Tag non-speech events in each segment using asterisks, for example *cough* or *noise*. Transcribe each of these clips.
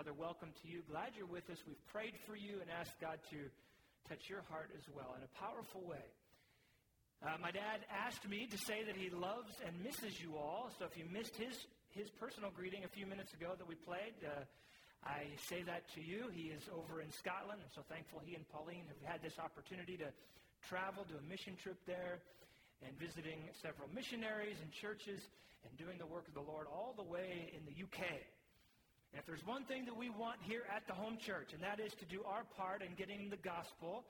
Another welcome to you. Glad you're with us. We've prayed for you and asked God to touch your heart as well in a powerful way. Uh, my dad asked me to say that he loves and misses you all. So if you missed his, his personal greeting a few minutes ago that we played, uh, I say that to you. He is over in Scotland. I'm so thankful he and Pauline have had this opportunity to travel, do a mission trip there, and visiting several missionaries and churches and doing the work of the Lord all the way in the UK. And if there's one thing that we want here at the home church, and that is to do our part in getting the gospel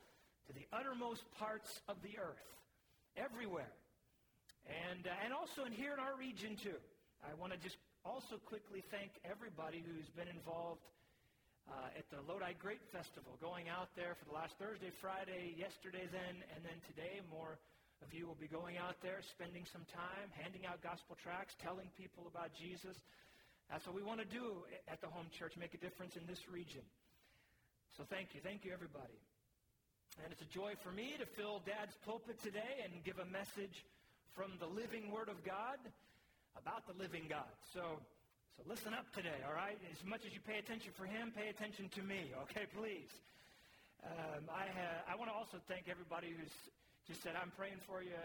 to the uttermost parts of the earth everywhere. And, uh, and also in here in our region, too. I want to just also quickly thank everybody who's been involved uh, at the Lodi Grape Festival, going out there for the last Thursday, Friday, yesterday then, and then today. More of you will be going out there, spending some time, handing out gospel tracts, telling people about Jesus. That's what we want to do at the home church, make a difference in this region. So thank you. Thank you, everybody. And it's a joy for me to fill Dad's pulpit today and give a message from the living Word of God about the living God. So, so listen up today, all right? As much as you pay attention for Him, pay attention to me, *laughs* okay, please. Um, I, ha- I want to also thank everybody who's just said, I'm praying for you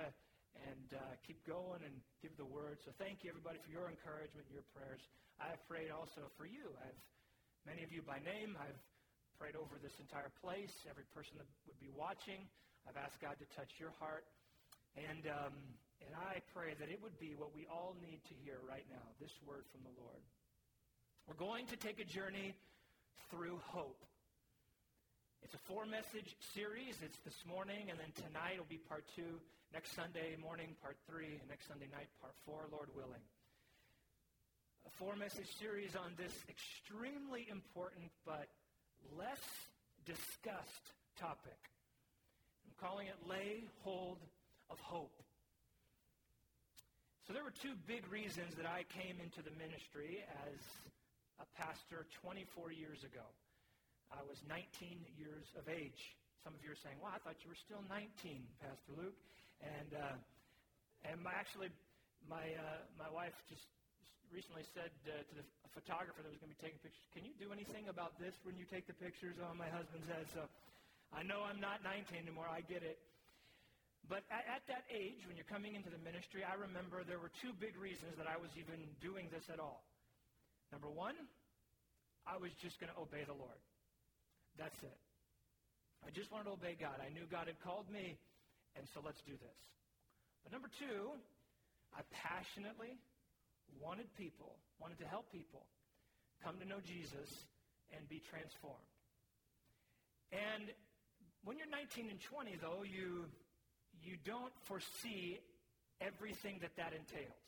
and uh, keep going and give the word. So thank you, everybody, for your encouragement, your prayers. I've prayed also for you. I've many of you by name. I've prayed over this entire place, every person that would be watching. I've asked God to touch your heart. And, um, and I pray that it would be what we all need to hear right now, this word from the Lord. We're going to take a journey through hope. It's a four message series. It's this morning, and then tonight will be part two. Next Sunday morning, part three. And next Sunday night, part four, Lord willing. A four message series on this extremely important but less discussed topic. I'm calling it Lay Hold of Hope. So there were two big reasons that I came into the ministry as a pastor 24 years ago. I was 19 years of age. Some of you are saying, well, I thought you were still 19, Pastor Luke. And, uh, and my, actually, my, uh, my wife just recently said uh, to the photographer that was going to be taking pictures, can you do anything about this when you take the pictures on my husband's head? So I know I'm not 19 anymore. I get it. But at, at that age, when you're coming into the ministry, I remember there were two big reasons that I was even doing this at all. Number one, I was just going to obey the Lord. That's it. I just wanted to obey God. I knew God had called me, and so let's do this. But number two, I passionately wanted people, wanted to help people come to know Jesus and be transformed. And when you're 19 and 20, though, you you don't foresee everything that that entails.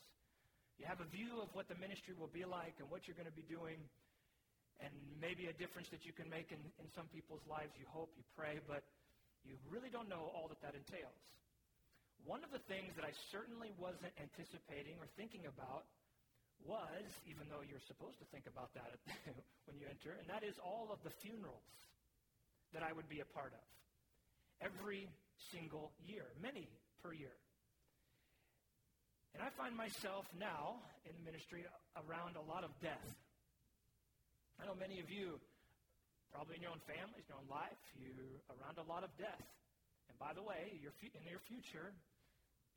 You have a view of what the ministry will be like and what you're going to be doing, and maybe a difference that you can make in, in some people's lives. You hope, you pray, but you really don't know all that that entails. One of the things that I certainly wasn't anticipating or thinking about was, even though you're supposed to think about that *laughs* when you enter, and that is all of the funerals that I would be a part of. Every single year, many per year. And I find myself now in the ministry around a lot of death. I know many of you, probably in your own families, your own life, you're around a lot of death. And by the way, your in your future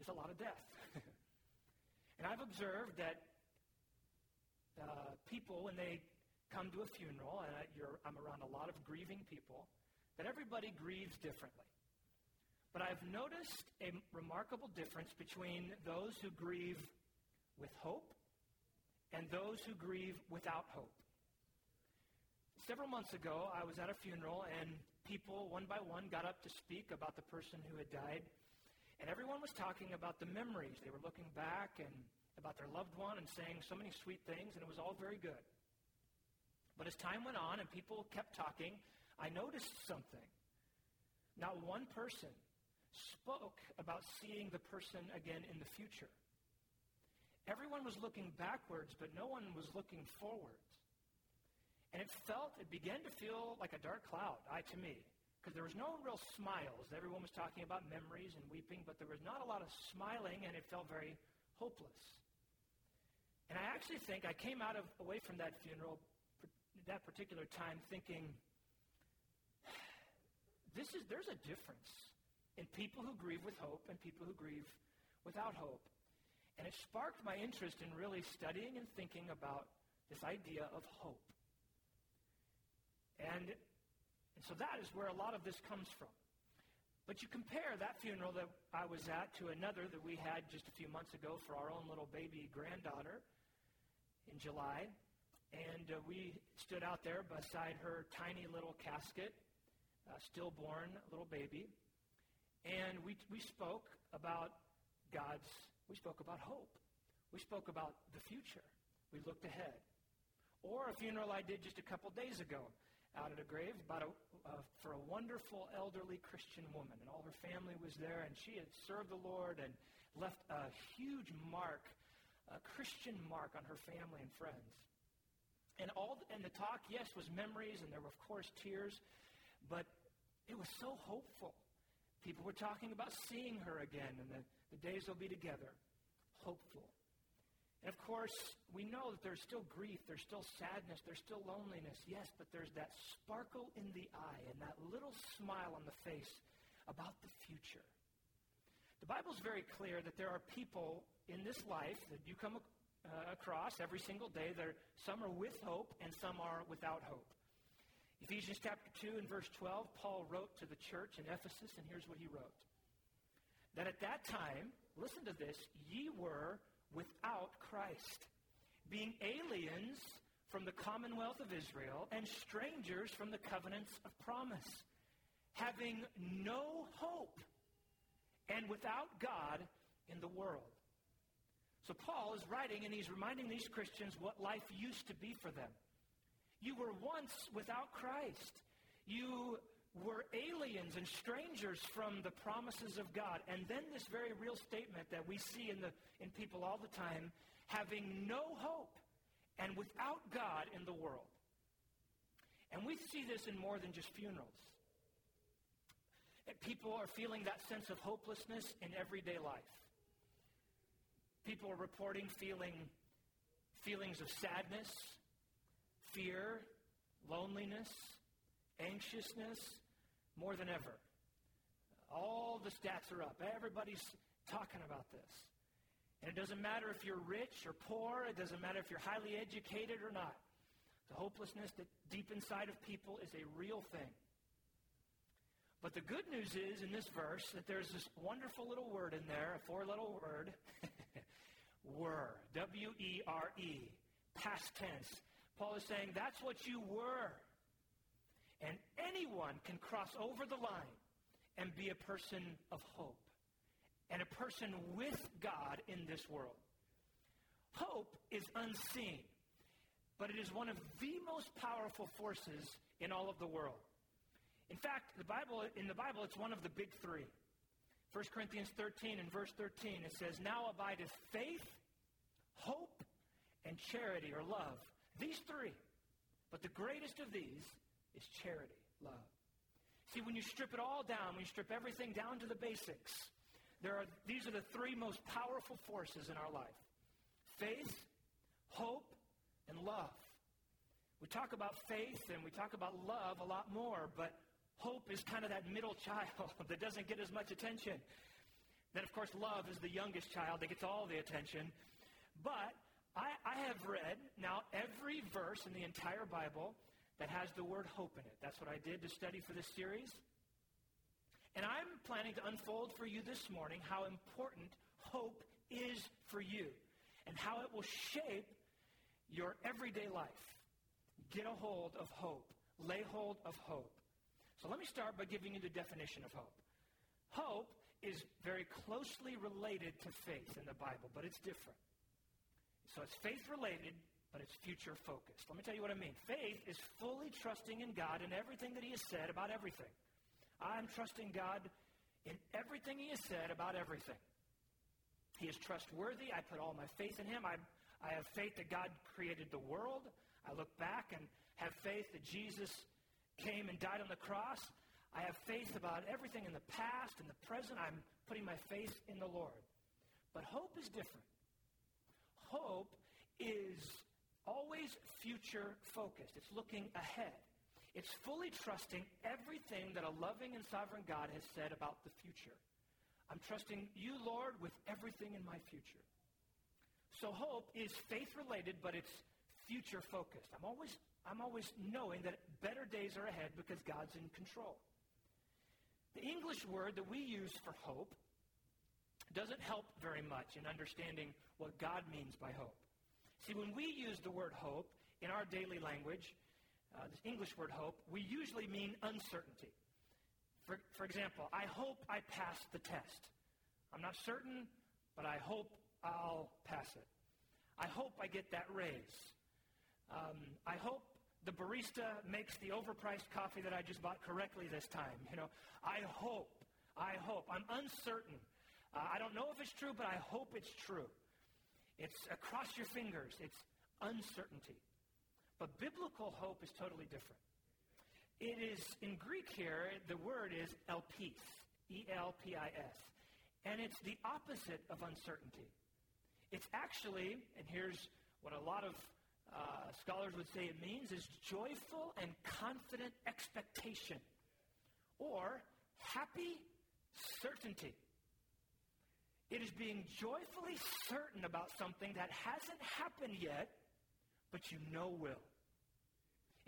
is a lot of death. *laughs* and I've observed that uh, people, when they come to a funeral, and I'm around a lot of grieving people, that everybody grieves differently. But I've noticed a remarkable difference between those who grieve with hope and those who grieve without hope. Several months ago, I was at a funeral, and people, one by one, got up to speak about the person who had died. And everyone was talking about the memories. They were looking back and about their loved one and saying so many sweet things, and it was all very good. But as time went on and people kept talking, I noticed something. Not one person spoke about seeing the person again in the future. Everyone was looking backwards, but no one was looking forwards. And it felt, it began to feel like a dark cloud, I to me, because there was no real smiles. Everyone was talking about memories and weeping, but there was not a lot of smiling, and it felt very hopeless. And I actually think I came out of away from that funeral, that particular time, thinking, this is there's a difference in people who grieve with hope and people who grieve without hope. And it sparked my interest in really studying and thinking about this idea of hope. And, and so that is where a lot of this comes from. But you compare that funeral that I was at to another that we had just a few months ago for our own little baby granddaughter in July. And uh, we stood out there beside her tiny little casket, uh, stillborn little baby. And we, we spoke about God's, we spoke about hope. We spoke about the future. We looked ahead. Or a funeral I did just a couple days ago out at a grave about a, uh, for a wonderful elderly Christian woman. And all her family was there, and she had served the Lord and left a huge mark, a Christian mark on her family and friends. And all and the talk, yes, was memories, and there were of course tears, but it was so hopeful. People were talking about seeing her again, and the, the days will be together. Hopeful. And of course, we know that there's still grief, there's still sadness, there's still loneliness, yes, but there's that sparkle in the eye and that little smile on the face about the future. The Bible's very clear that there are people in this life that you come uh, across every single day. There, some are with hope and some are without hope. Ephesians chapter 2 and verse 12, Paul wrote to the church in Ephesus, and here's what he wrote. That at that time, listen to this, ye were without Christ, being aliens from the commonwealth of Israel and strangers from the covenants of promise, having no hope and without God in the world. So Paul is writing and he's reminding these Christians what life used to be for them. You were once without Christ. You were aliens and strangers from the promises of God. And then this very real statement that we see in, the, in people all the time, having no hope and without God in the world. And we see this in more than just funerals. People are feeling that sense of hopelessness in everyday life. People are reporting feeling feelings of sadness, fear, loneliness, anxiousness, more than ever. All the stats are up. Everybody's talking about this. And it doesn't matter if you're rich or poor, it doesn't matter if you're highly educated or not. The hopelessness that deep inside of people is a real thing. But the good news is in this verse that there's this wonderful little word in there, a four letter word, *laughs* were. W E R E. Past tense. Paul is saying that's what you were. And anyone can cross over the line and be a person of hope and a person with God in this world. Hope is unseen, but it is one of the most powerful forces in all of the world. In fact, the Bible, in the Bible, it's one of the big three. 1 Corinthians 13 and verse 13, it says, Now abideth faith, hope, and charity or love. These three. But the greatest of these is charity, love. See, when you strip it all down, when you strip everything down to the basics, there are, these are the three most powerful forces in our life faith, hope, and love. We talk about faith and we talk about love a lot more, but hope is kind of that middle *laughs* child that doesn't get as much attention. Then, of course, love is the youngest child that gets all the attention. But I, I have read now every verse in the entire Bible that has the word hope in it. That's what I did to study for this series. And I'm planning to unfold for you this morning how important hope is for you and how it will shape your everyday life. Get a hold of hope. Lay hold of hope. So let me start by giving you the definition of hope. Hope is very closely related to faith in the Bible, but it's different. So it's faith related, but it's future focused. Let me tell you what I mean. Faith is fully trusting in God in everything that He has said about everything. I'm trusting God in everything He has said about everything. He is trustworthy. I put all my faith in Him. I, I have faith that God created the world. I look back and have faith that Jesus came and died on the cross. I have faith about everything in the past and the present. I'm putting my faith in the Lord. But hope is different. Hope is always future focused. It's looking ahead. It's fully trusting everything that a loving and sovereign God has said about the future. I'm trusting you, Lord, with everything in my future. So hope is faith related, but it's future focused. I'm always, I'm always knowing that better days are ahead because God's in control. The English word that we use for hope doesn't help very much in understanding what God means by hope. See, when we use the word hope in our daily language, uh, this English word hope, we usually mean uncertainty. For, for example, I hope I pass the test. I'm not certain, but I hope I'll pass it. I hope I get that raise. Um, I hope the barista makes the overpriced coffee that I just bought correctly this time. You know, I hope, I hope. I'm uncertain. Uh, I don't know if it's true, but I hope it's true. It's across your fingers. It's uncertainty. But biblical hope is totally different. It is, in Greek here, the word is elpis, E-L-P-I-S. And it's the opposite of uncertainty. It's actually, and here's what a lot of uh, scholars would say it means is joyful and confident expectation or happy certainty. It is being joyfully certain about something that hasn't happened yet, but you know will.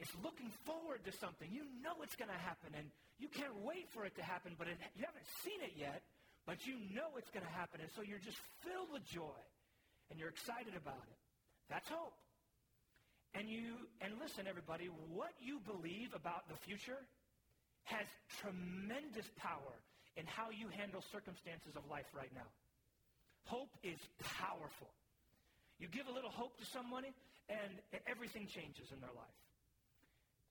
It's looking forward to something. You know it's going to happen, and you can't wait for it to happen, but it, you haven't seen it yet, but you know it's going to happen, and so you're just filled with joy, and you're excited about it. That's hope. And you, and listen, everybody, what you believe about the future has tremendous power in how you handle circumstances of life right now. Hope is powerful. You give a little hope to somebody, and everything changes in their life.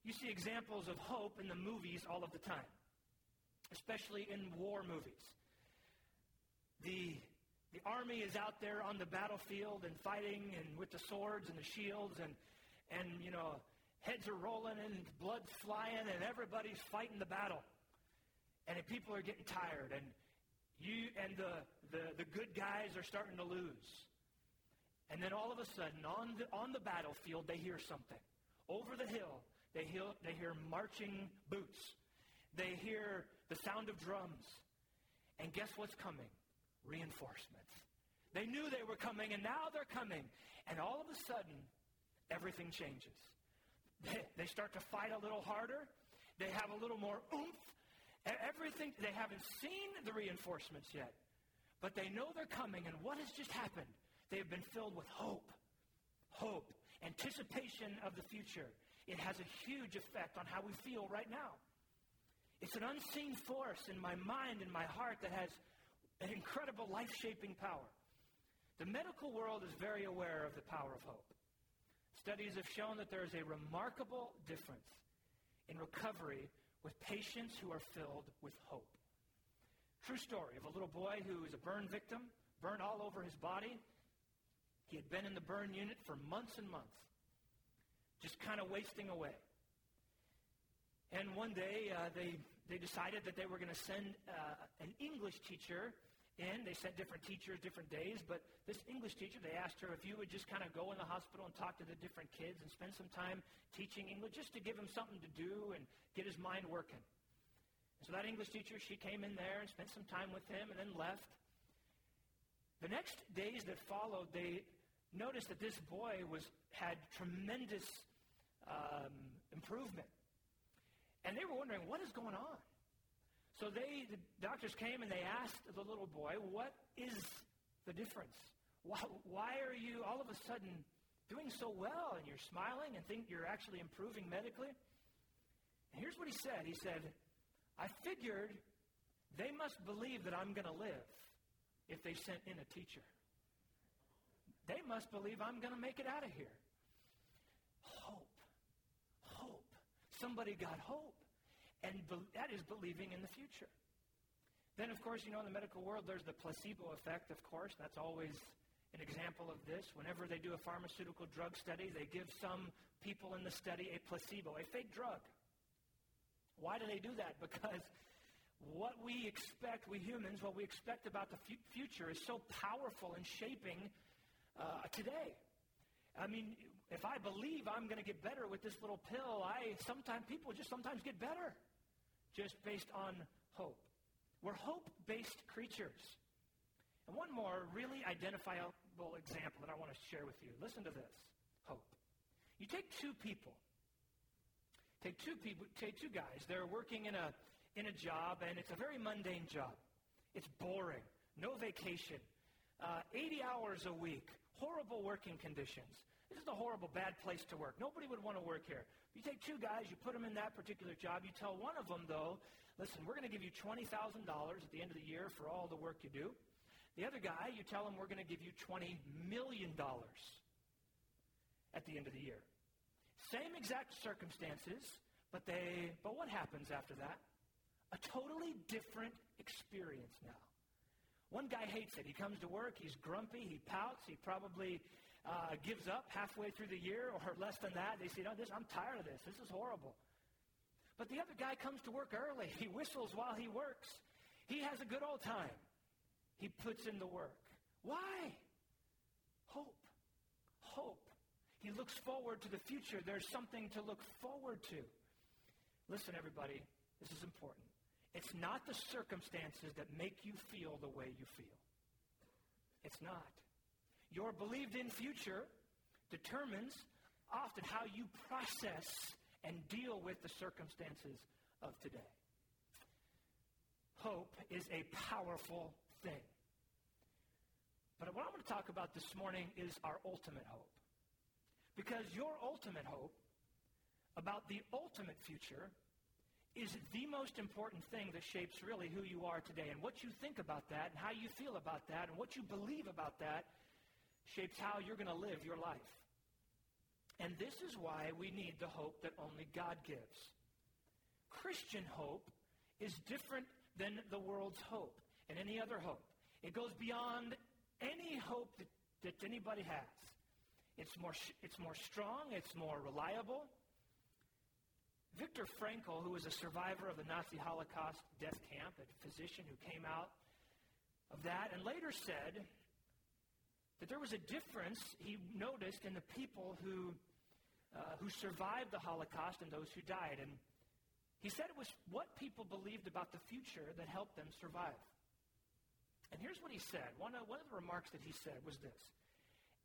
You see examples of hope in the movies all of the time, especially in war movies. The, the army is out there on the battlefield and fighting and with the swords and the shields and and, you know, heads are rolling and blood's flying and everybody's fighting the battle. And people are getting tired and you and the, the, the good guys are starting to lose. And then all of a sudden, on the, on the battlefield, they hear something. Over the hill, they hear, they hear marching boots. They hear the sound of drums. And guess what's coming? Reinforcements. They knew they were coming, and now they're coming. And all of a sudden, everything changes. They, they start to fight a little harder. They have a little more oomph. Everything, they haven't seen the reinforcements yet, but they know they're coming. And what has just happened? They have been filled with hope. Hope. Anticipation of the future. It has a huge effect on how we feel right now. It's an unseen force in my mind and my heart that has an incredible life shaping power. The medical world is very aware of the power of hope. Studies have shown that there is a remarkable difference in recovery with patients who are filled with hope. True story of a little boy who is a burn victim, burned all over his body. He had been in the burn unit for months and months, just kind of wasting away. And one day uh, they, they decided that they were going to send uh, an English teacher in. They sent different teachers different days, but this English teacher, they asked her if you would just kind of go in the hospital and talk to the different kids and spend some time teaching English just to give him something to do and get his mind working. And so that English teacher, she came in there and spent some time with him and then left. The next days that followed, they noticed that this boy was had tremendous um, improvement. And they were wondering, what is going on? So they, the doctors came and they asked the little boy, what is the difference? Why, why are you all of a sudden doing so well and you're smiling and think you're actually improving medically? And here's what he said. He said, I figured they must believe that I'm going to live if they sent in a teacher. They must believe I'm going to make it out of here. Hope. Hope. Somebody got hope. And be- that is believing in the future. Then, of course, you know, in the medical world, there's the placebo effect, of course. That's always an example of this. Whenever they do a pharmaceutical drug study, they give some people in the study a placebo, a fake drug. Why do they do that? Because what we expect, we humans, what we expect about the f- future is so powerful in shaping uh, today. I mean, if I believe I'm going to get better with this little pill, I sometimes people just sometimes get better just based on hope. We're hope-based creatures. And one more really identifiable example that I want to share with you. Listen to this. Hope. You take two people. Take two people, take two guys. They're working in a in a job and it's a very mundane job. It's boring. No vacation. Uh, 80 hours a week. Horrible working conditions. This is a horrible, bad place to work. Nobody would want to work here. You take two guys, you put them in that particular job. You tell one of them, though, listen, we're going to give you $20,000 at the end of the year for all the work you do. The other guy, you tell him we're going to give you $20 million at the end of the year. Same exact circumstances, but they but what happens after that? A totally different experience now. One guy hates it. He comes to work, he's grumpy, he pouts, he probably uh, gives up halfway through the year or less than that. They say, no, this, I'm tired of this. This is horrible. But the other guy comes to work early. He whistles while he works. He has a good old time. He puts in the work. Why? Hope. Hope. He looks forward to the future. There's something to look forward to. Listen, everybody, this is important. It's not the circumstances that make you feel the way you feel. It's not. Your believed in future determines often how you process and deal with the circumstances of today. Hope is a powerful thing. But what I'm going to talk about this morning is our ultimate hope. Because your ultimate hope about the ultimate future is the most important thing that shapes really who you are today. And what you think about that and how you feel about that and what you believe about that shapes how you're going to live your life. And this is why we need the hope that only God gives. Christian hope is different than the world's hope and any other hope. It goes beyond any hope that, that anybody has. It's more, it's more strong, it's more reliable. Viktor Frankl, who was a survivor of the Nazi Holocaust death camp, a physician who came out of that and later said that there was a difference he noticed in the people who, uh, who survived the Holocaust and those who died. And he said it was what people believed about the future that helped them survive. And here's what he said. One of, one of the remarks that he said was this.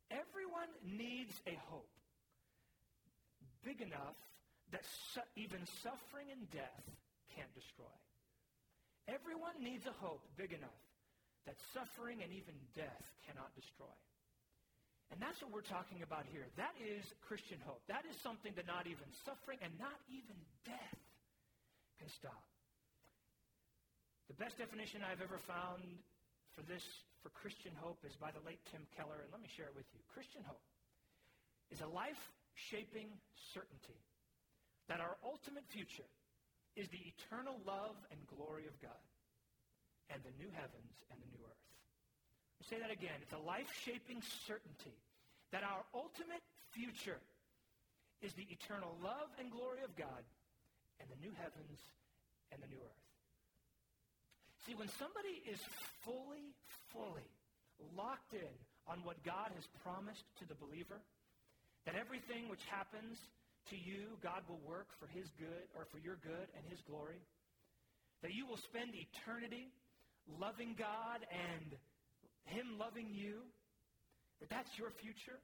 Everyone needs a hope big enough that su- even suffering and death can't destroy. Everyone needs a hope big enough that suffering and even death cannot destroy. And that's what we're talking about here. That is Christian hope. That is something that not even suffering and not even death can stop. The best definition I've ever found for this, for Christian hope, is by the late Tim Keller, and let me share it with you. Christian hope is a life shaping certainty that our ultimate future is the eternal love and glory of God and the new heavens and the new earth say that again. It's a life-shaping certainty that our ultimate future is the eternal love and glory of God and the new heavens and the new earth. See, when somebody is fully, fully locked in on what God has promised to the believer, that everything which happens to you, God will work for his good or for your good and his glory, that you will spend eternity loving God and him loving you, that that's your future,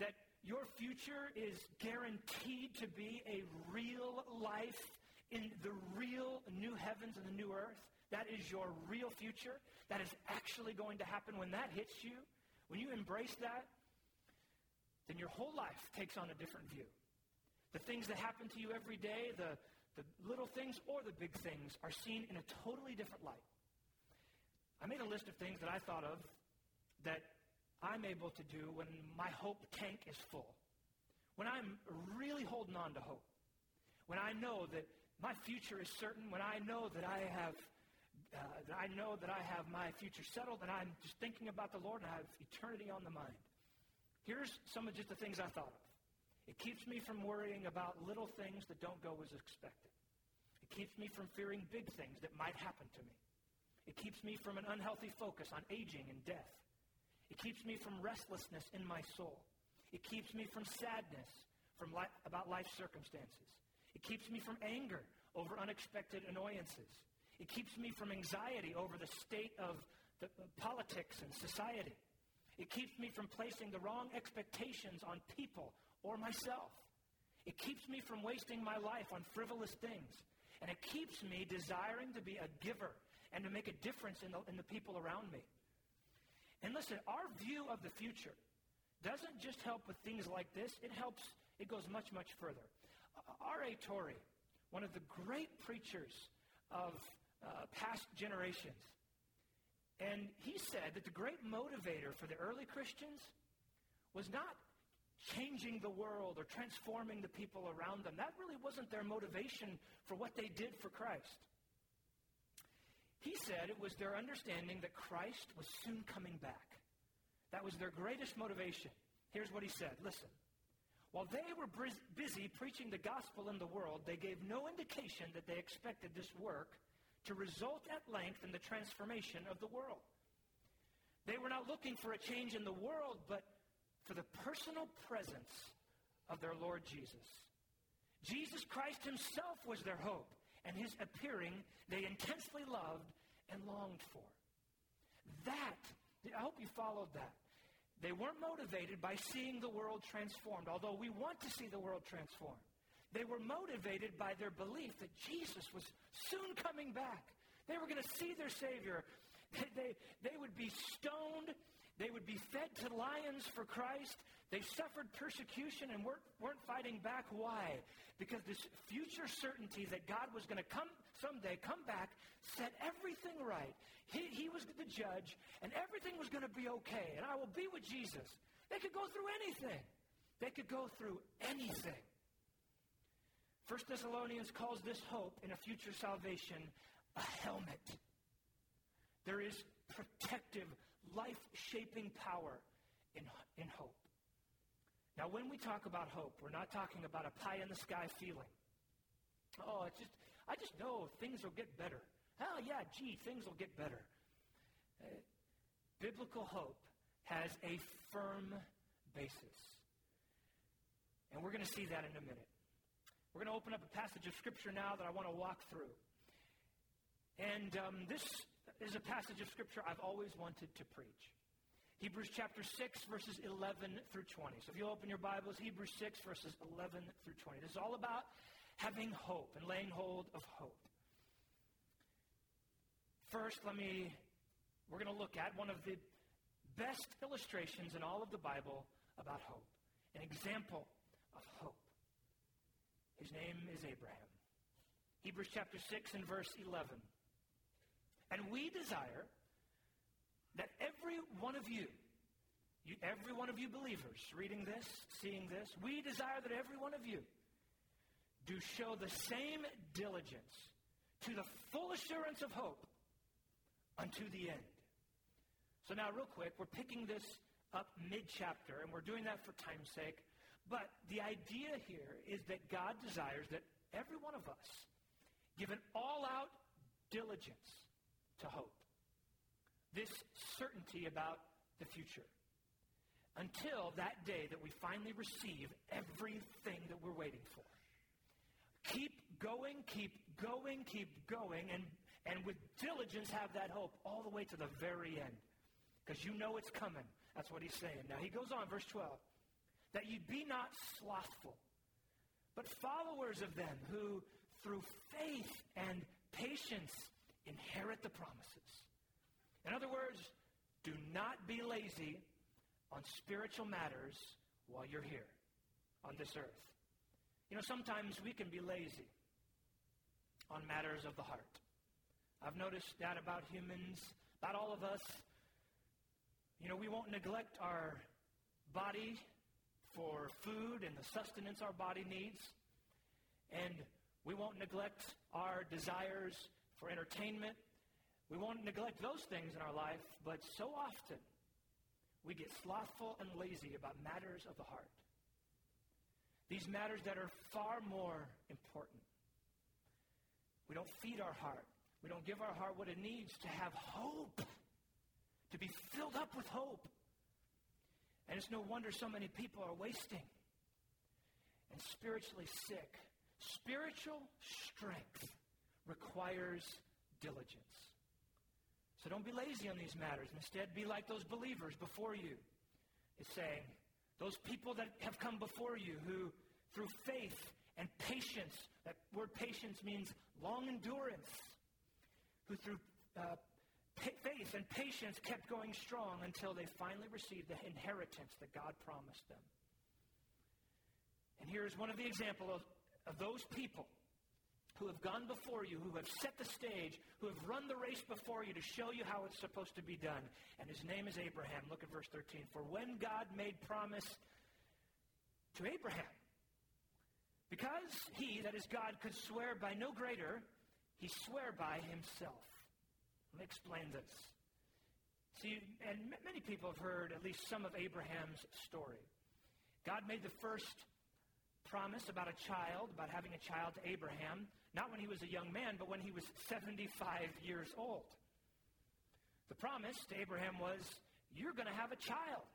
that your future is guaranteed to be a real life in the real new heavens and the new earth. That is your real future. That is actually going to happen when that hits you. When you embrace that, then your whole life takes on a different view. The things that happen to you every day, the, the little things or the big things are seen in a totally different light. I made a list of things that I thought of that I'm able to do when my hope tank is full. When I'm really holding on to hope. When I know that my future is certain. When I know that I have uh, that I know that I have my future settled and I'm just thinking about the Lord and I have eternity on the mind. Here's some of just the things I thought of. It keeps me from worrying about little things that don't go as expected. It keeps me from fearing big things that might happen to me. It keeps me from an unhealthy focus on aging and death. It keeps me from restlessness in my soul. It keeps me from sadness from li- about life circumstances. It keeps me from anger over unexpected annoyances. It keeps me from anxiety over the state of the, uh, politics and society. It keeps me from placing the wrong expectations on people or myself. It keeps me from wasting my life on frivolous things. And it keeps me desiring to be a giver and to make a difference in the, in the people around me. And listen, our view of the future doesn't just help with things like this, it helps, it goes much, much further. R.A. Torrey, one of the great preachers of uh, past generations, and he said that the great motivator for the early Christians was not changing the world or transforming the people around them. That really wasn't their motivation for what they did for Christ. He said it was their understanding that Christ was soon coming back. That was their greatest motivation. Here's what he said listen. While they were busy preaching the gospel in the world, they gave no indication that they expected this work to result at length in the transformation of the world. They were not looking for a change in the world, but for the personal presence of their Lord Jesus. Jesus Christ himself was their hope and his appearing they intensely loved and longed for. That, I hope you followed that. They weren't motivated by seeing the world transformed, although we want to see the world transformed. They were motivated by their belief that Jesus was soon coming back. They were going to see their Savior. *laughs* They, they, they would be stoned. They would be fed to lions for Christ. They suffered persecution and weren't, weren't fighting back. Why? Because this future certainty that God was going to come someday, come back, set everything right. He, he was the judge, and everything was going to be okay, and I will be with Jesus. They could go through anything. They could go through anything. First Thessalonians calls this hope in a future salvation a helmet. There is protective, life-shaping power in, in hope. Now, when we talk about hope, we're not talking about a pie in the sky feeling. Oh, it's just, I just know things will get better. Oh, yeah, gee, things will get better. Uh, biblical hope has a firm basis. And we're going to see that in a minute. We're going to open up a passage of Scripture now that I want to walk through. And um, this is a passage of Scripture I've always wanted to preach. Hebrews chapter 6, verses 11 through 20. So if you open your Bibles, Hebrews 6, verses 11 through 20. This is all about having hope and laying hold of hope. First, let me, we're going to look at one of the best illustrations in all of the Bible about hope, an example of hope. His name is Abraham. Hebrews chapter 6 and verse 11. And we desire that every one of you, you, every one of you believers reading this, seeing this, we desire that every one of you do show the same diligence to the full assurance of hope unto the end. So now, real quick, we're picking this up mid-chapter, and we're doing that for time's sake. But the idea here is that God desires that every one of us give an all-out diligence to hope this certainty about the future until that day that we finally receive everything that we're waiting for. Keep going, keep going, keep going, and, and with diligence have that hope all the way to the very end. Because you know it's coming. That's what he's saying. Now he goes on, verse 12. That you be not slothful, but followers of them who through faith and patience inherit the promises. In other words, do not be lazy on spiritual matters while you're here on this earth. You know, sometimes we can be lazy. on matters of the heart. I've noticed that about humans, about all of us. You know, we won't neglect our body for food and the sustenance our body needs. And we won't neglect our desires for entertainment. We won't neglect those things in our life, but so often we get slothful and lazy about matters of the heart. These matters that are far more important. We don't feed our heart. We don't give our heart what it needs to have hope, to be filled up with hope. And it's no wonder so many people are wasting and spiritually sick. Spiritual strength requires diligence. So don't be lazy on these matters. Instead, be like those believers before you. It's saying, those people that have come before you who, through faith and patience, that word patience means long endurance, who through uh, faith and patience kept going strong until they finally received the inheritance that God promised them. And here's one of the examples of, of those people who have gone before you, who have set the stage, who have run the race before you to show you how it's supposed to be done. And his name is Abraham. Look at verse 13. For when God made promise to Abraham, because he, that is God, could swear by no greater, he swore by himself. Let me explain this. See, and many people have heard at least some of Abraham's story. God made the first promise about a child, about having a child to Abraham, not when he was a young man, but when he was 75 years old. The promise to Abraham was, You're going to have a child.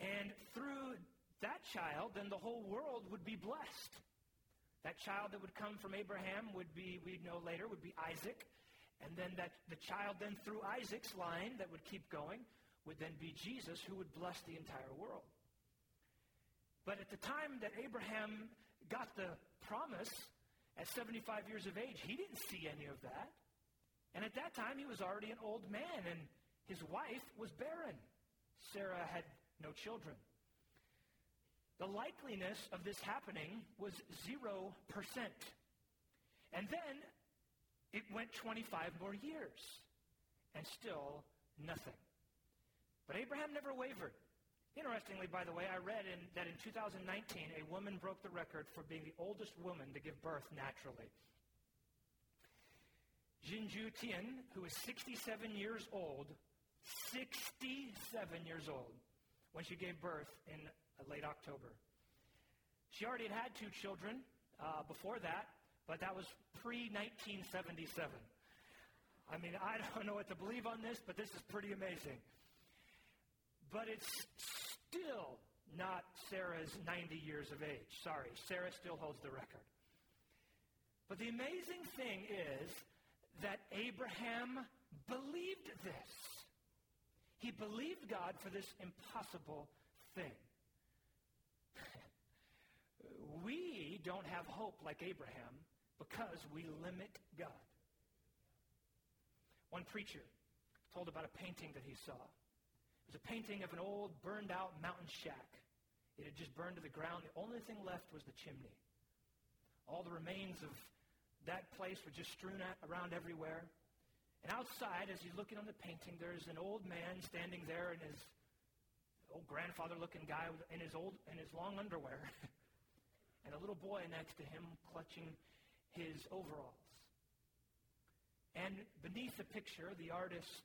And through that child, then the whole world would be blessed. That child that would come from Abraham would be, we'd know later, would be Isaac. And then that the child then through Isaac's line that would keep going would then be Jesus who would bless the entire world. But at the time that Abraham got the promise at 75 years of age, he didn't see any of that. And at that time, he was already an old man, and his wife was barren. Sarah had no children. The likeliness of this happening was 0%. And then it went 25 more years and still nothing. But Abraham never wavered. Interestingly, by the way, I read in, that in 2019, a woman broke the record for being the oldest woman to give birth naturally. Jinju Tian, who was 67 years old, 67 years old, when she gave birth in late October. She already had had two children uh, before that, but that was pre 1977. I mean, I *laughs* don't know what to believe on this, but this is pretty amazing. But it's still not Sarah's 90 years of age. Sorry, Sarah still holds the record. But the amazing thing is that Abraham believed this. He believed God for this impossible thing. *laughs* we don't have hope like Abraham because we limit God. One preacher told about a painting that he saw. It was a painting of an old, burned out mountain shack. It had just burned to the ground. The only thing left was the chimney. All the remains of that place were just strewn around everywhere. And outside, as he's looking on the painting, there's an old man standing there in his old grandfather-looking guy in his old in his long underwear, *laughs* and a little boy next to him clutching his overalls. And beneath the picture, the artist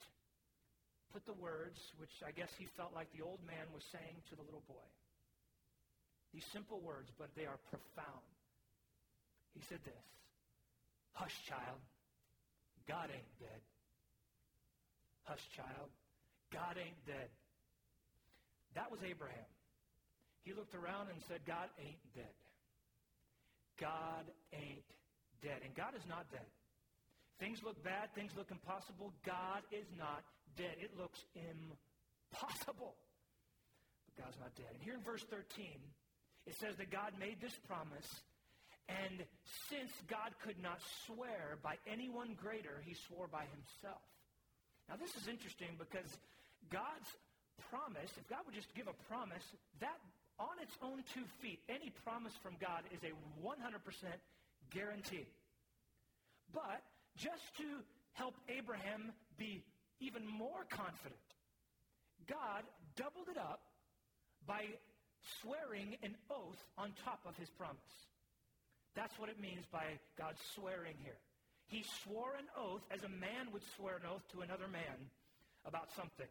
put the words, which I guess he felt like the old man was saying to the little boy. These simple words, but they are profound. He said this Hush, child. God ain't dead. Hush, child. God ain't dead. That was Abraham. He looked around and said, God ain't dead. God ain't dead. And God is not dead. Things look bad, things look impossible. God is not dead. It looks impossible. But God's not dead. And here in verse 13, it says that God made this promise, and since God could not swear by anyone greater, he swore by himself. Now, this is interesting because God's promise, if God would just give a promise, that on its own two feet, any promise from God is a 100% guarantee. But just to help Abraham be even more confident, God doubled it up by swearing an oath on top of his promise. That's what it means by God swearing here. He swore an oath as a man would swear an oath to another man about something.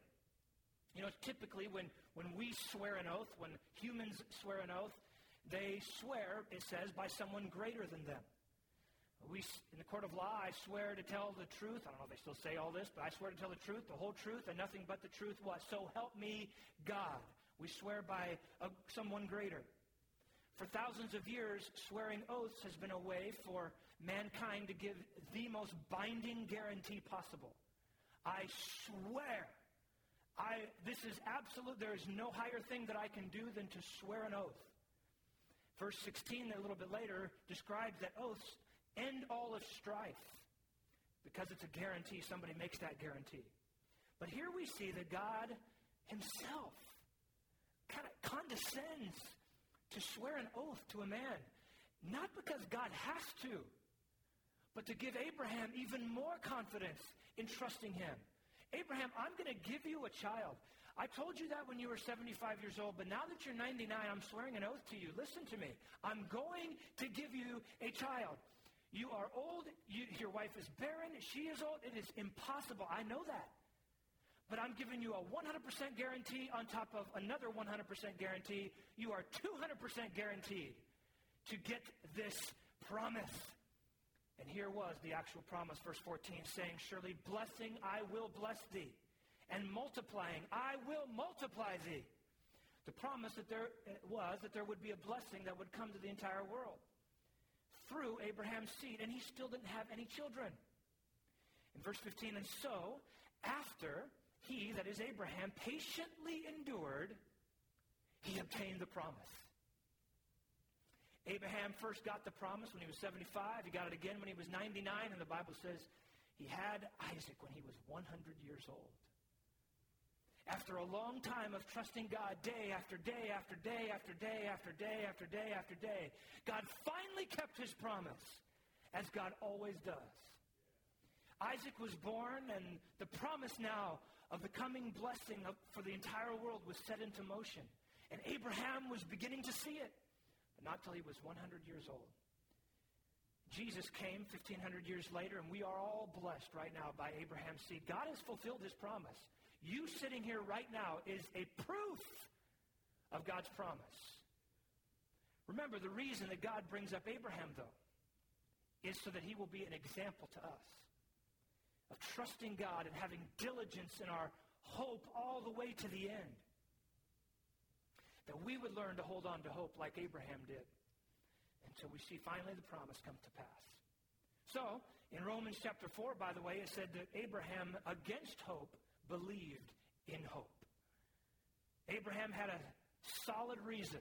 You know, typically when, when we swear an oath, when humans swear an oath, they swear, it says, by someone greater than them. We, in the court of law, I swear to tell the truth. I don't know if they still say all this, but I swear to tell the truth, the whole truth, and nothing but the truth. What? So help me God. We swear by a, someone greater. For thousands of years, swearing oaths has been a way for mankind to give the most binding guarantee possible. I swear. I, this is absolute. There is no higher thing that I can do than to swear an oath. Verse 16, a little bit later, describes that oaths end all of strife because it's a guarantee. Somebody makes that guarantee. But here we see that God himself kind of condescends to swear an oath to a man, not because God has to, but to give Abraham even more confidence in trusting him. Abraham, I'm going to give you a child. I told you that when you were 75 years old, but now that you're 99, I'm swearing an oath to you. Listen to me. I'm going to give you a child. You are old. You, your wife is barren. She is old. It is impossible. I know that. But I'm giving you a 100% guarantee on top of another 100% guarantee. You are 200% guaranteed to get this promise. And here was the actual promise, verse 14, saying, Surely blessing I will bless thee, and multiplying I will multiply thee. The promise that there uh, was that there would be a blessing that would come to the entire world through Abraham's seed, and he still didn't have any children. In verse 15, and so, after he, that is Abraham, patiently endured, he obtained the promise. Abraham first got the promise when he was 75. He got it again when he was 99. And the Bible says he had Isaac when he was 100 years old. After a long time of trusting God day after day after day after day after day after day after day, God finally kept his promise, as God always does. Isaac was born, and the promise now of the coming blessing of, for the entire world was set into motion. And Abraham was beginning to see it, but not till he was 100 years old. Jesus came 1,500 years later, and we are all blessed right now by Abraham's seed. God has fulfilled his promise. You sitting here right now is a proof of God's promise. Remember, the reason that God brings up Abraham, though, is so that he will be an example to us of trusting God and having diligence in our hope all the way to the end. That we would learn to hold on to hope like Abraham did until we see finally the promise come to pass. So, in Romans chapter 4, by the way, it said that Abraham, against hope, believed in hope. Abraham had a solid reason.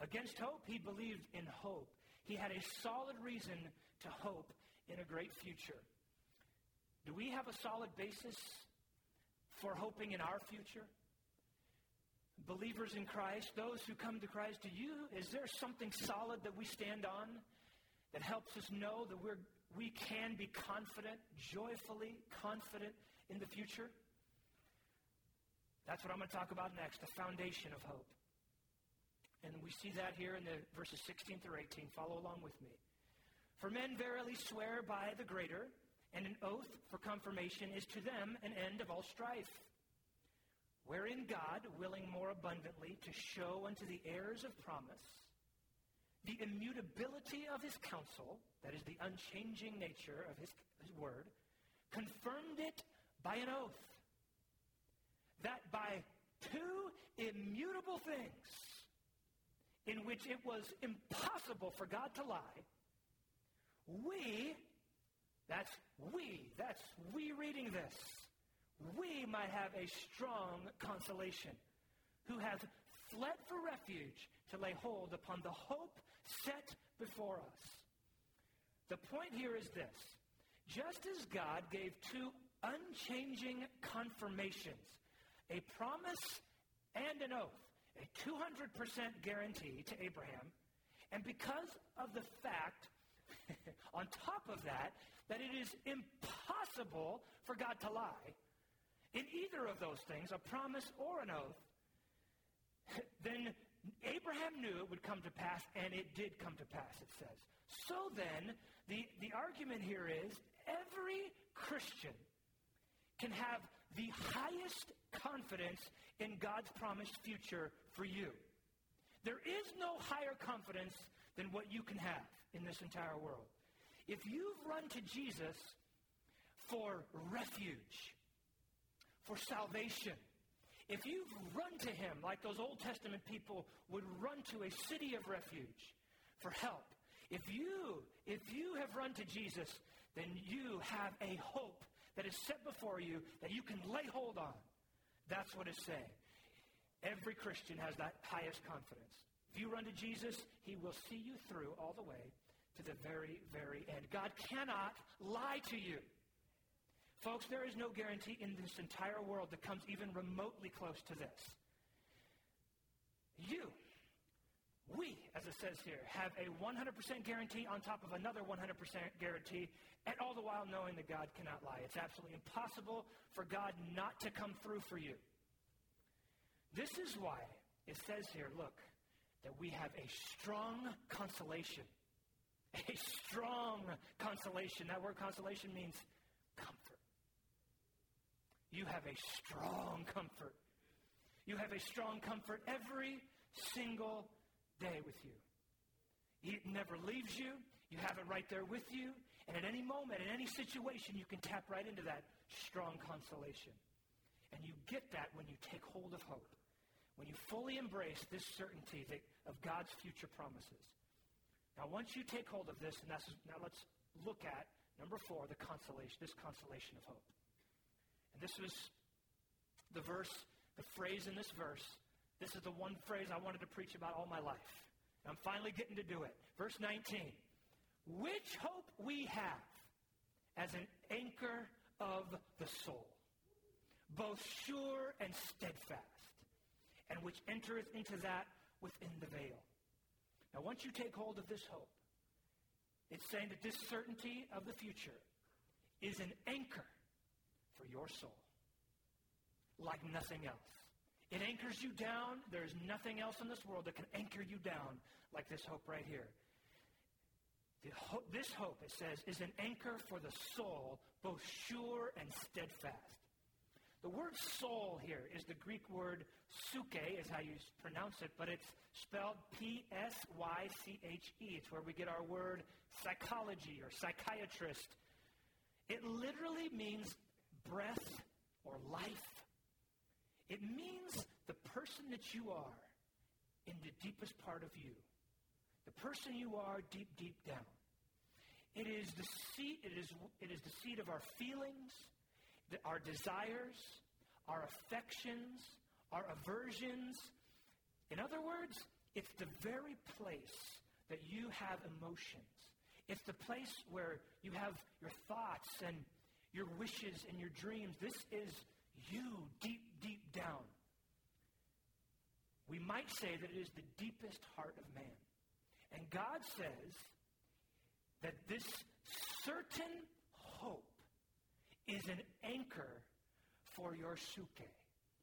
Against hope, he believed in hope. He had a solid reason to hope in a great future. Do we have a solid basis for hoping in our future? Believers in Christ, those who come to Christ, do you, is there something solid that we stand on that helps us know that we're, we can be confident, joyfully confident in the future? That's what I'm going to talk about next, the foundation of hope. And we see that here in the verses 16 through 18. Follow along with me. For men verily swear by the greater, and an oath for confirmation is to them an end of all strife. Wherein God, willing more abundantly to show unto the heirs of promise the immutability of his counsel, that is the unchanging nature of his, his word, confirmed it by an oath, that by two immutable things, in which it was impossible for God to lie, we that's we. That's we reading this. We might have a strong consolation who have fled for refuge to lay hold upon the hope set before us. The point here is this. Just as God gave two unchanging confirmations, a promise and an oath, a 200% guarantee to Abraham, and because of the fact *laughs* on top of that, that it is impossible for God to lie in either of those things, a promise or an oath, *laughs* then Abraham knew it would come to pass, and it did come to pass, it says. So then, the, the argument here is every Christian can have the highest confidence in God's promised future for you. There is no higher confidence than what you can have in this entire world. If you've run to Jesus for refuge, for salvation, if you've run to him like those Old Testament people would run to a city of refuge for help, if you, if you have run to Jesus, then you have a hope that is set before you that you can lay hold on. That's what it's saying. Every Christian has that highest confidence. If you run to Jesus, he will see you through all the way to the very, very end. God cannot lie to you. Folks, there is no guarantee in this entire world that comes even remotely close to this. You, we, as it says here, have a 100% guarantee on top of another 100% guarantee, and all the while knowing that God cannot lie. It's absolutely impossible for God not to come through for you. This is why it says here, look, that we have a strong consolation. *laughs* A strong consolation. That word consolation means comfort. You have a strong comfort. You have a strong comfort every single day with you. It never leaves you. You have it right there with you. And at any moment, in any situation, you can tap right into that strong consolation. And you get that when you take hold of hope, when you fully embrace this certainty that, of God's future promises. Now, once you take hold of this, and that's, now let's look at number four, the consolation, this consolation of hope. And this was the verse, the phrase in this verse. This is the one phrase I wanted to preach about all my life. I'm finally getting to do it. Verse 19. Which hope we have as an anchor of the soul, both sure and steadfast, and which entereth into that within the veil. Now, once you take hold of this hope, it's saying that this certainty of the future is an anchor for your soul like nothing else. It anchors you down. There's nothing else in this world that can anchor you down like this hope right here. This hope, it says, is an anchor for the soul, both sure and steadfast. The word soul here is the Greek word psyche, is how you pronounce it, but it's spelled P-S-Y-C-H-E. It's where we get our word psychology or psychiatrist. It literally means breath or life. It means the person that you are in the deepest part of you. The person you are deep, deep down. It is the seat, it is, it is the seat of our feelings, the, our desires, our affections, our aversions. In other words, it's the very place that you have emotions. It's the place where you have your thoughts and your wishes and your dreams. This is you deep, deep down. We might say that it is the deepest heart of man. And God says that this certain hope is an anchor for your psyche.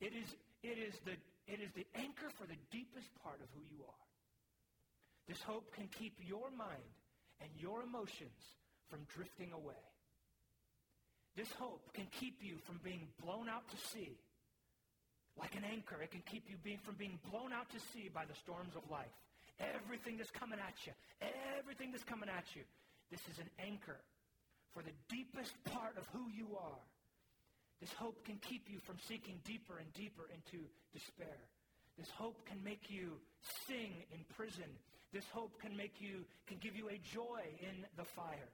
It is, it, is the, it is the anchor for the deepest part of who you are. This hope can keep your mind and your emotions from drifting away. This hope can keep you from being blown out to sea. Like an anchor, it can keep you being, from being blown out to sea by the storms of life. Everything that's coming at you, everything that's coming at you, this is an anchor for the deepest part of who you are. This hope can keep you from sinking deeper and deeper into despair. This hope can make you sing in prison. This hope can make you, can give you a joy in the fire.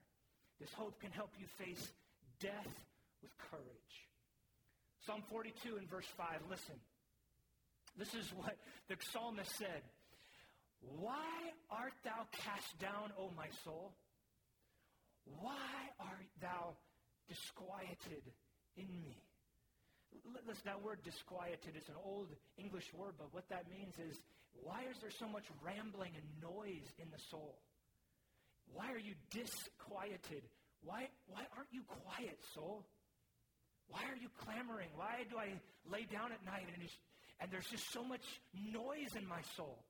This hope can help you face death with courage. Psalm 42 and verse 5, listen. This is what the psalmist said. Why art thou cast down, O my soul? Why art thou disquieted in me? Listen, that word disquieted is an old English word, but what that means is why is there so much rambling and noise in the soul? Why are you disquieted? Why, why aren't you quiet, soul? Why are you clamoring? Why do I lay down at night and, and there's just so much noise in my soul?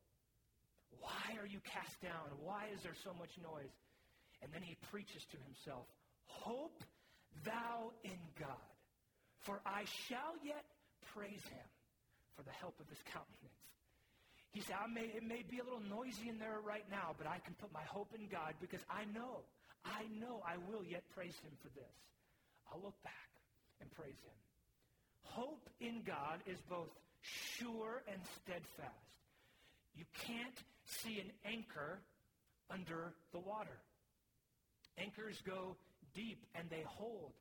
Why are you cast down? Why is there so much noise? And then he preaches to himself Hope thou in God, for I shall yet praise him for the help of his countenance. He said, I may, it may be a little noisy in there right now, but I can put my hope in God because I know, I know I will yet praise him for this. I'll look back and praise him. Hope in God is both sure and steadfast. You can't see an anchor under the water. Anchors go deep and they hold,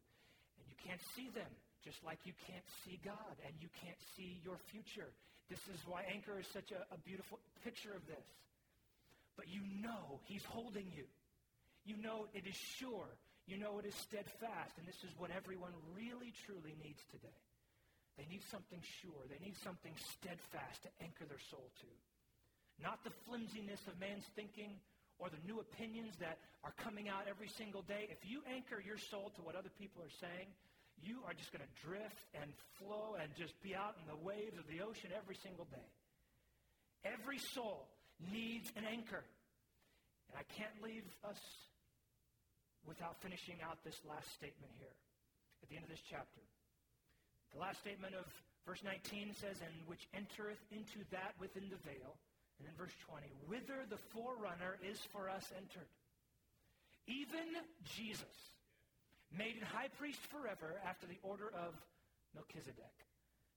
and you can't see them, just like you can't see God and you can't see your future. This is why anchor is such a, a beautiful picture of this. But you know He's holding you. You know it is sure. You know it is steadfast. And this is what everyone really, truly needs today. They need something sure. They need something steadfast to anchor their soul to. Not the flimsiness of man's thinking or the new opinions that are coming out every single day. If you anchor your soul to what other people are saying, you are just going to drift and flow and just be out in the waves of the ocean every single day. Every soul needs an anchor. And I can't leave us without finishing out this last statement here at the end of this chapter. The last statement of verse 19 says, And which entereth into that within the veil and in verse 20, whither the forerunner is for us entered. Even Jesus, made an high priest forever after the order of Melchizedek.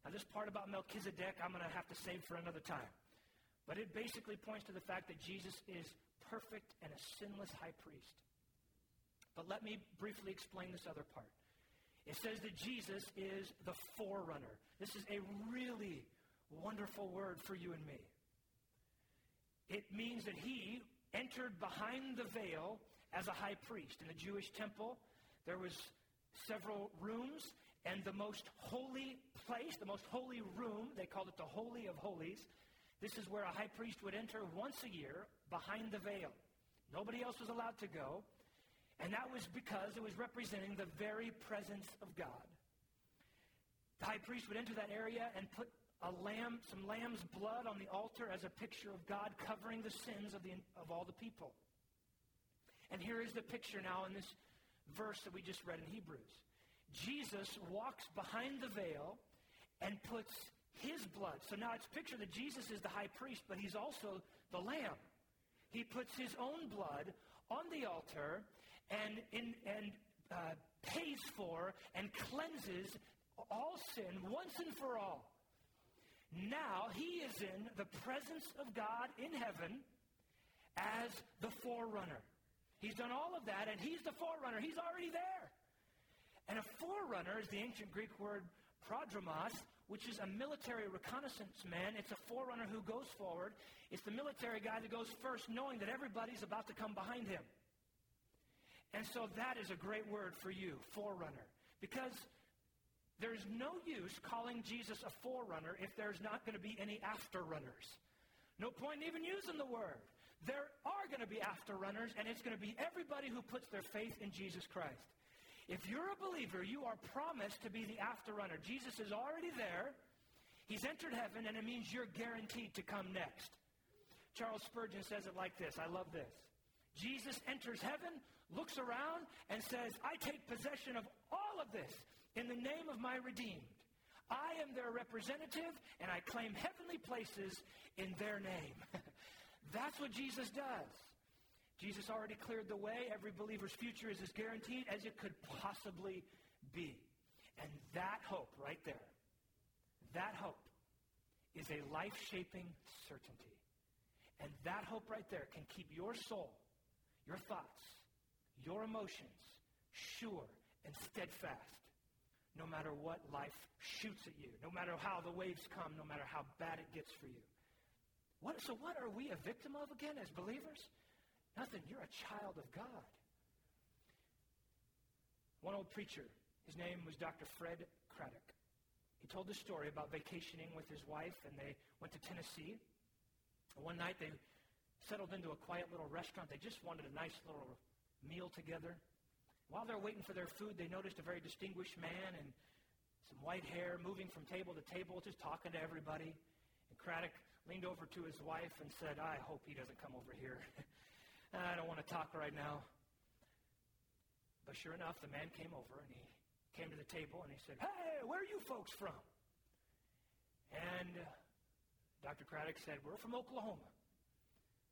Now, this part about Melchizedek, I'm going to have to save for another time. But it basically points to the fact that Jesus is perfect and a sinless high priest. But let me briefly explain this other part. It says that Jesus is the forerunner. This is a really wonderful word for you and me. It means that he entered behind the veil as a high priest. In the Jewish temple, there was several rooms, and the most holy place, the most holy room, they called it the Holy of Holies. This is where a high priest would enter once a year behind the veil. Nobody else was allowed to go. And that was because it was representing the very presence of God. The high priest would enter that area and put a lamb, some lamb's blood on the altar as a picture of God covering the sins of, the, of all the people. And here is the picture now in this verse that we just read in Hebrews. Jesus walks behind the veil and puts his blood. So now it's picture that Jesus is the high priest, but he's also the lamb. He puts his own blood on the altar and, in, and uh, pays for and cleanses all sin once and for all. Now he is in the presence of God in heaven as the forerunner. He's done all of that, and he's the forerunner. He's already there. And a forerunner is the ancient Greek word prodromos, which is a military reconnaissance man. It's a forerunner who goes forward. It's the military guy that goes first, knowing that everybody's about to come behind him. And so that is a great word for you, forerunner. Because there's no use calling Jesus a forerunner if there's not going to be any afterrunners. No point in even using the word. There are going to be afterrunners, and it's going to be everybody who puts their faith in Jesus Christ. If you're a believer, you are promised to be the afterrunner. Jesus is already there. He's entered heaven, and it means you're guaranteed to come next. Charles Spurgeon says it like this. I love this. Jesus enters heaven, looks around, and says, I take possession of all of this in the name of my redeemed. I am their representative, and I claim heavenly places in their name. *laughs* That's what Jesus does. Jesus already cleared the way. Every believer's future is as guaranteed as it could possibly be. And that hope right there, that hope is a life shaping certainty. And that hope right there can keep your soul, your thoughts, your emotions sure and steadfast no matter what life shoots at you, no matter how the waves come, no matter how bad it gets for you. What, so, what are we a victim of again as believers? Nothing. You're a child of God. One old preacher, his name was Dr. Fred Craddock. He told the story about vacationing with his wife, and they went to Tennessee. One night they settled into a quiet little restaurant. They just wanted a nice little meal together. While they're waiting for their food, they noticed a very distinguished man and some white hair moving from table to table, just talking to everybody. And Craddock leaned over to his wife and said, I hope he doesn't come over here. *laughs* I don't want to talk right now. But sure enough, the man came over and he came to the table and he said, Hey, where are you folks from? And uh, Dr. Craddock said, We're from Oklahoma.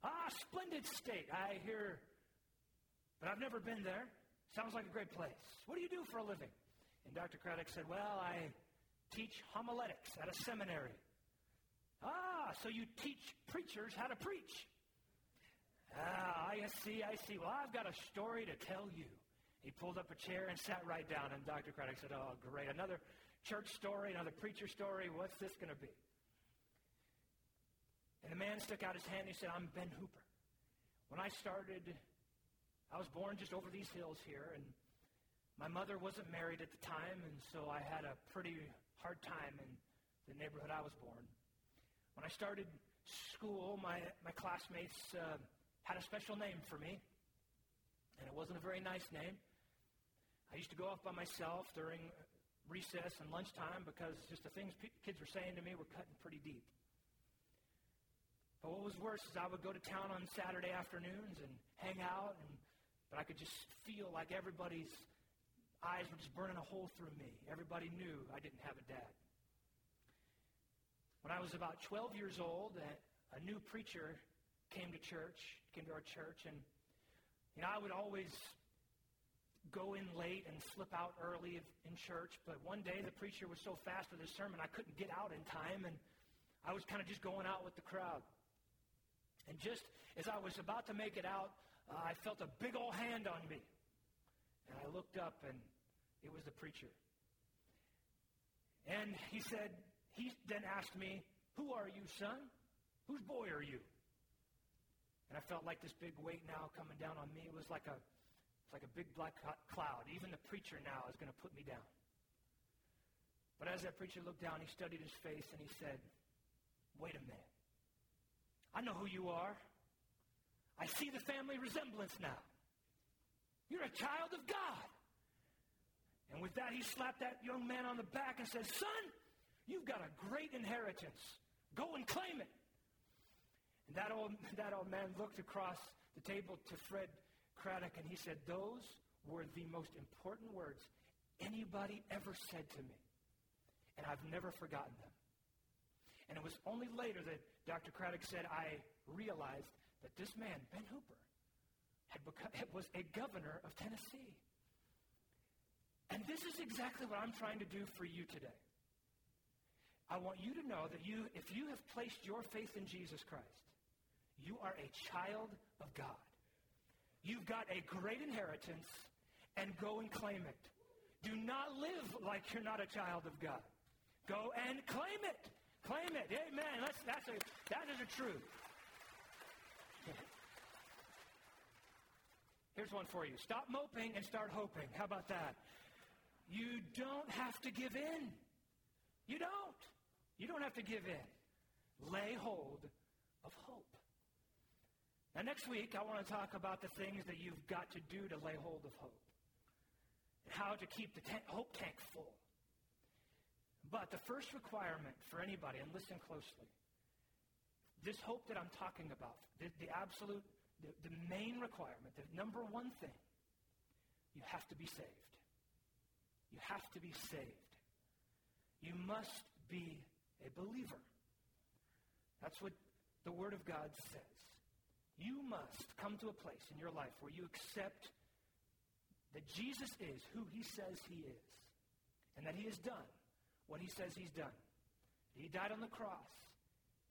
Ah, splendid state. I hear, but I've never been there. Sounds like a great place. What do you do for a living? And Dr. Craddock said, Well, I teach homiletics at a seminary. Ah, so you teach preachers how to preach. Ah, I see, I see. Well, I've got a story to tell you. He pulled up a chair and sat right down, and Dr. Craddock said, Oh, great. Another church story, another preacher story. What's this going to be? And the man stuck out his hand and he said, I'm Ben Hooper. When I started, I was born just over these hills here, and my mother wasn't married at the time, and so I had a pretty hard time in the neighborhood I was born. When I started school, my, my classmates uh, had a special name for me, and it wasn't a very nice name. I used to go off by myself during recess and lunchtime because just the things kids were saying to me were cutting pretty deep. But what was worse is I would go to town on Saturday afternoons and hang out, and, but I could just feel like everybody's eyes were just burning a hole through me. Everybody knew I didn't have a dad. When I was about 12 years old, a new preacher came to church, came to our church, and you know, I would always go in late and slip out early in church, but one day the preacher was so fast with his sermon I couldn't get out in time, and I was kind of just going out with the crowd. And just as I was about to make it out, uh, I felt a big old hand on me. And I looked up, and it was the preacher. And he said, he then asked me, Who are you, son? Whose boy are you? And I felt like this big weight now coming down on me. It was like a, like a big black cloud. Even the preacher now is going to put me down. But as that preacher looked down, he studied his face and he said, Wait a minute. I know who you are. I see the family resemblance now. You're a child of God. And with that, he slapped that young man on the back and said, Son, you've got a great inheritance. Go and claim it. And that old, *laughs* that old man looked across the table to Fred Craddock and he said, Those were the most important words anybody ever said to me. And I've never forgotten them. And it was only later that Dr. Craddock said, I realized that this man, Ben Hooper, had become, was a governor of Tennessee. And this is exactly what I'm trying to do for you today. I want you to know that you, if you have placed your faith in Jesus Christ, you are a child of God. You've got a great inheritance, and go and claim it. Do not live like you're not a child of God. Go and claim it. Claim it. Amen. That's, that's a, that is a truth. Here's one for you. Stop moping and start hoping. How about that? You don't have to give in. You don't. You don't have to give in. Lay hold of hope. Now, next week, I want to talk about the things that you've got to do to lay hold of hope. And how to keep the tank, hope tank full. But the first requirement for anybody, and listen closely, this hope that I'm talking about, the, the absolute, the, the main requirement, the number one thing, you have to be saved. You have to be saved. You must be a believer. That's what the Word of God says. You must come to a place in your life where you accept that Jesus is who he says he is and that he has done what he says he's done. He died on the cross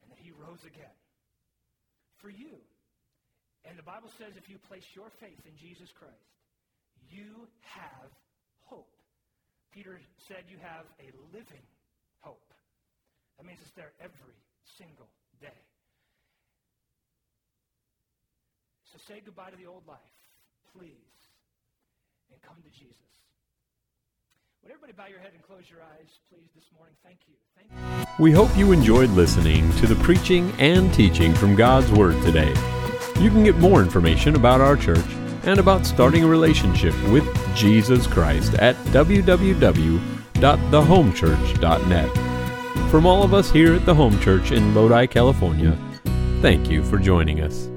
and that he rose again for you. And the Bible says if you place your faith in Jesus Christ, you have hope. Peter said you have a living hope. That means it's there every single day. So say goodbye to the old life, please, and come to Jesus. Would everybody bow your head and close your eyes, please, this morning? Thank you. Thank you. We hope you enjoyed listening to the preaching and teaching from God's Word today. You can get more information about our church and about starting a relationship with Jesus Christ at www.thehomechurch.net. From all of us here at the Home Church in Lodi, California, thank you for joining us.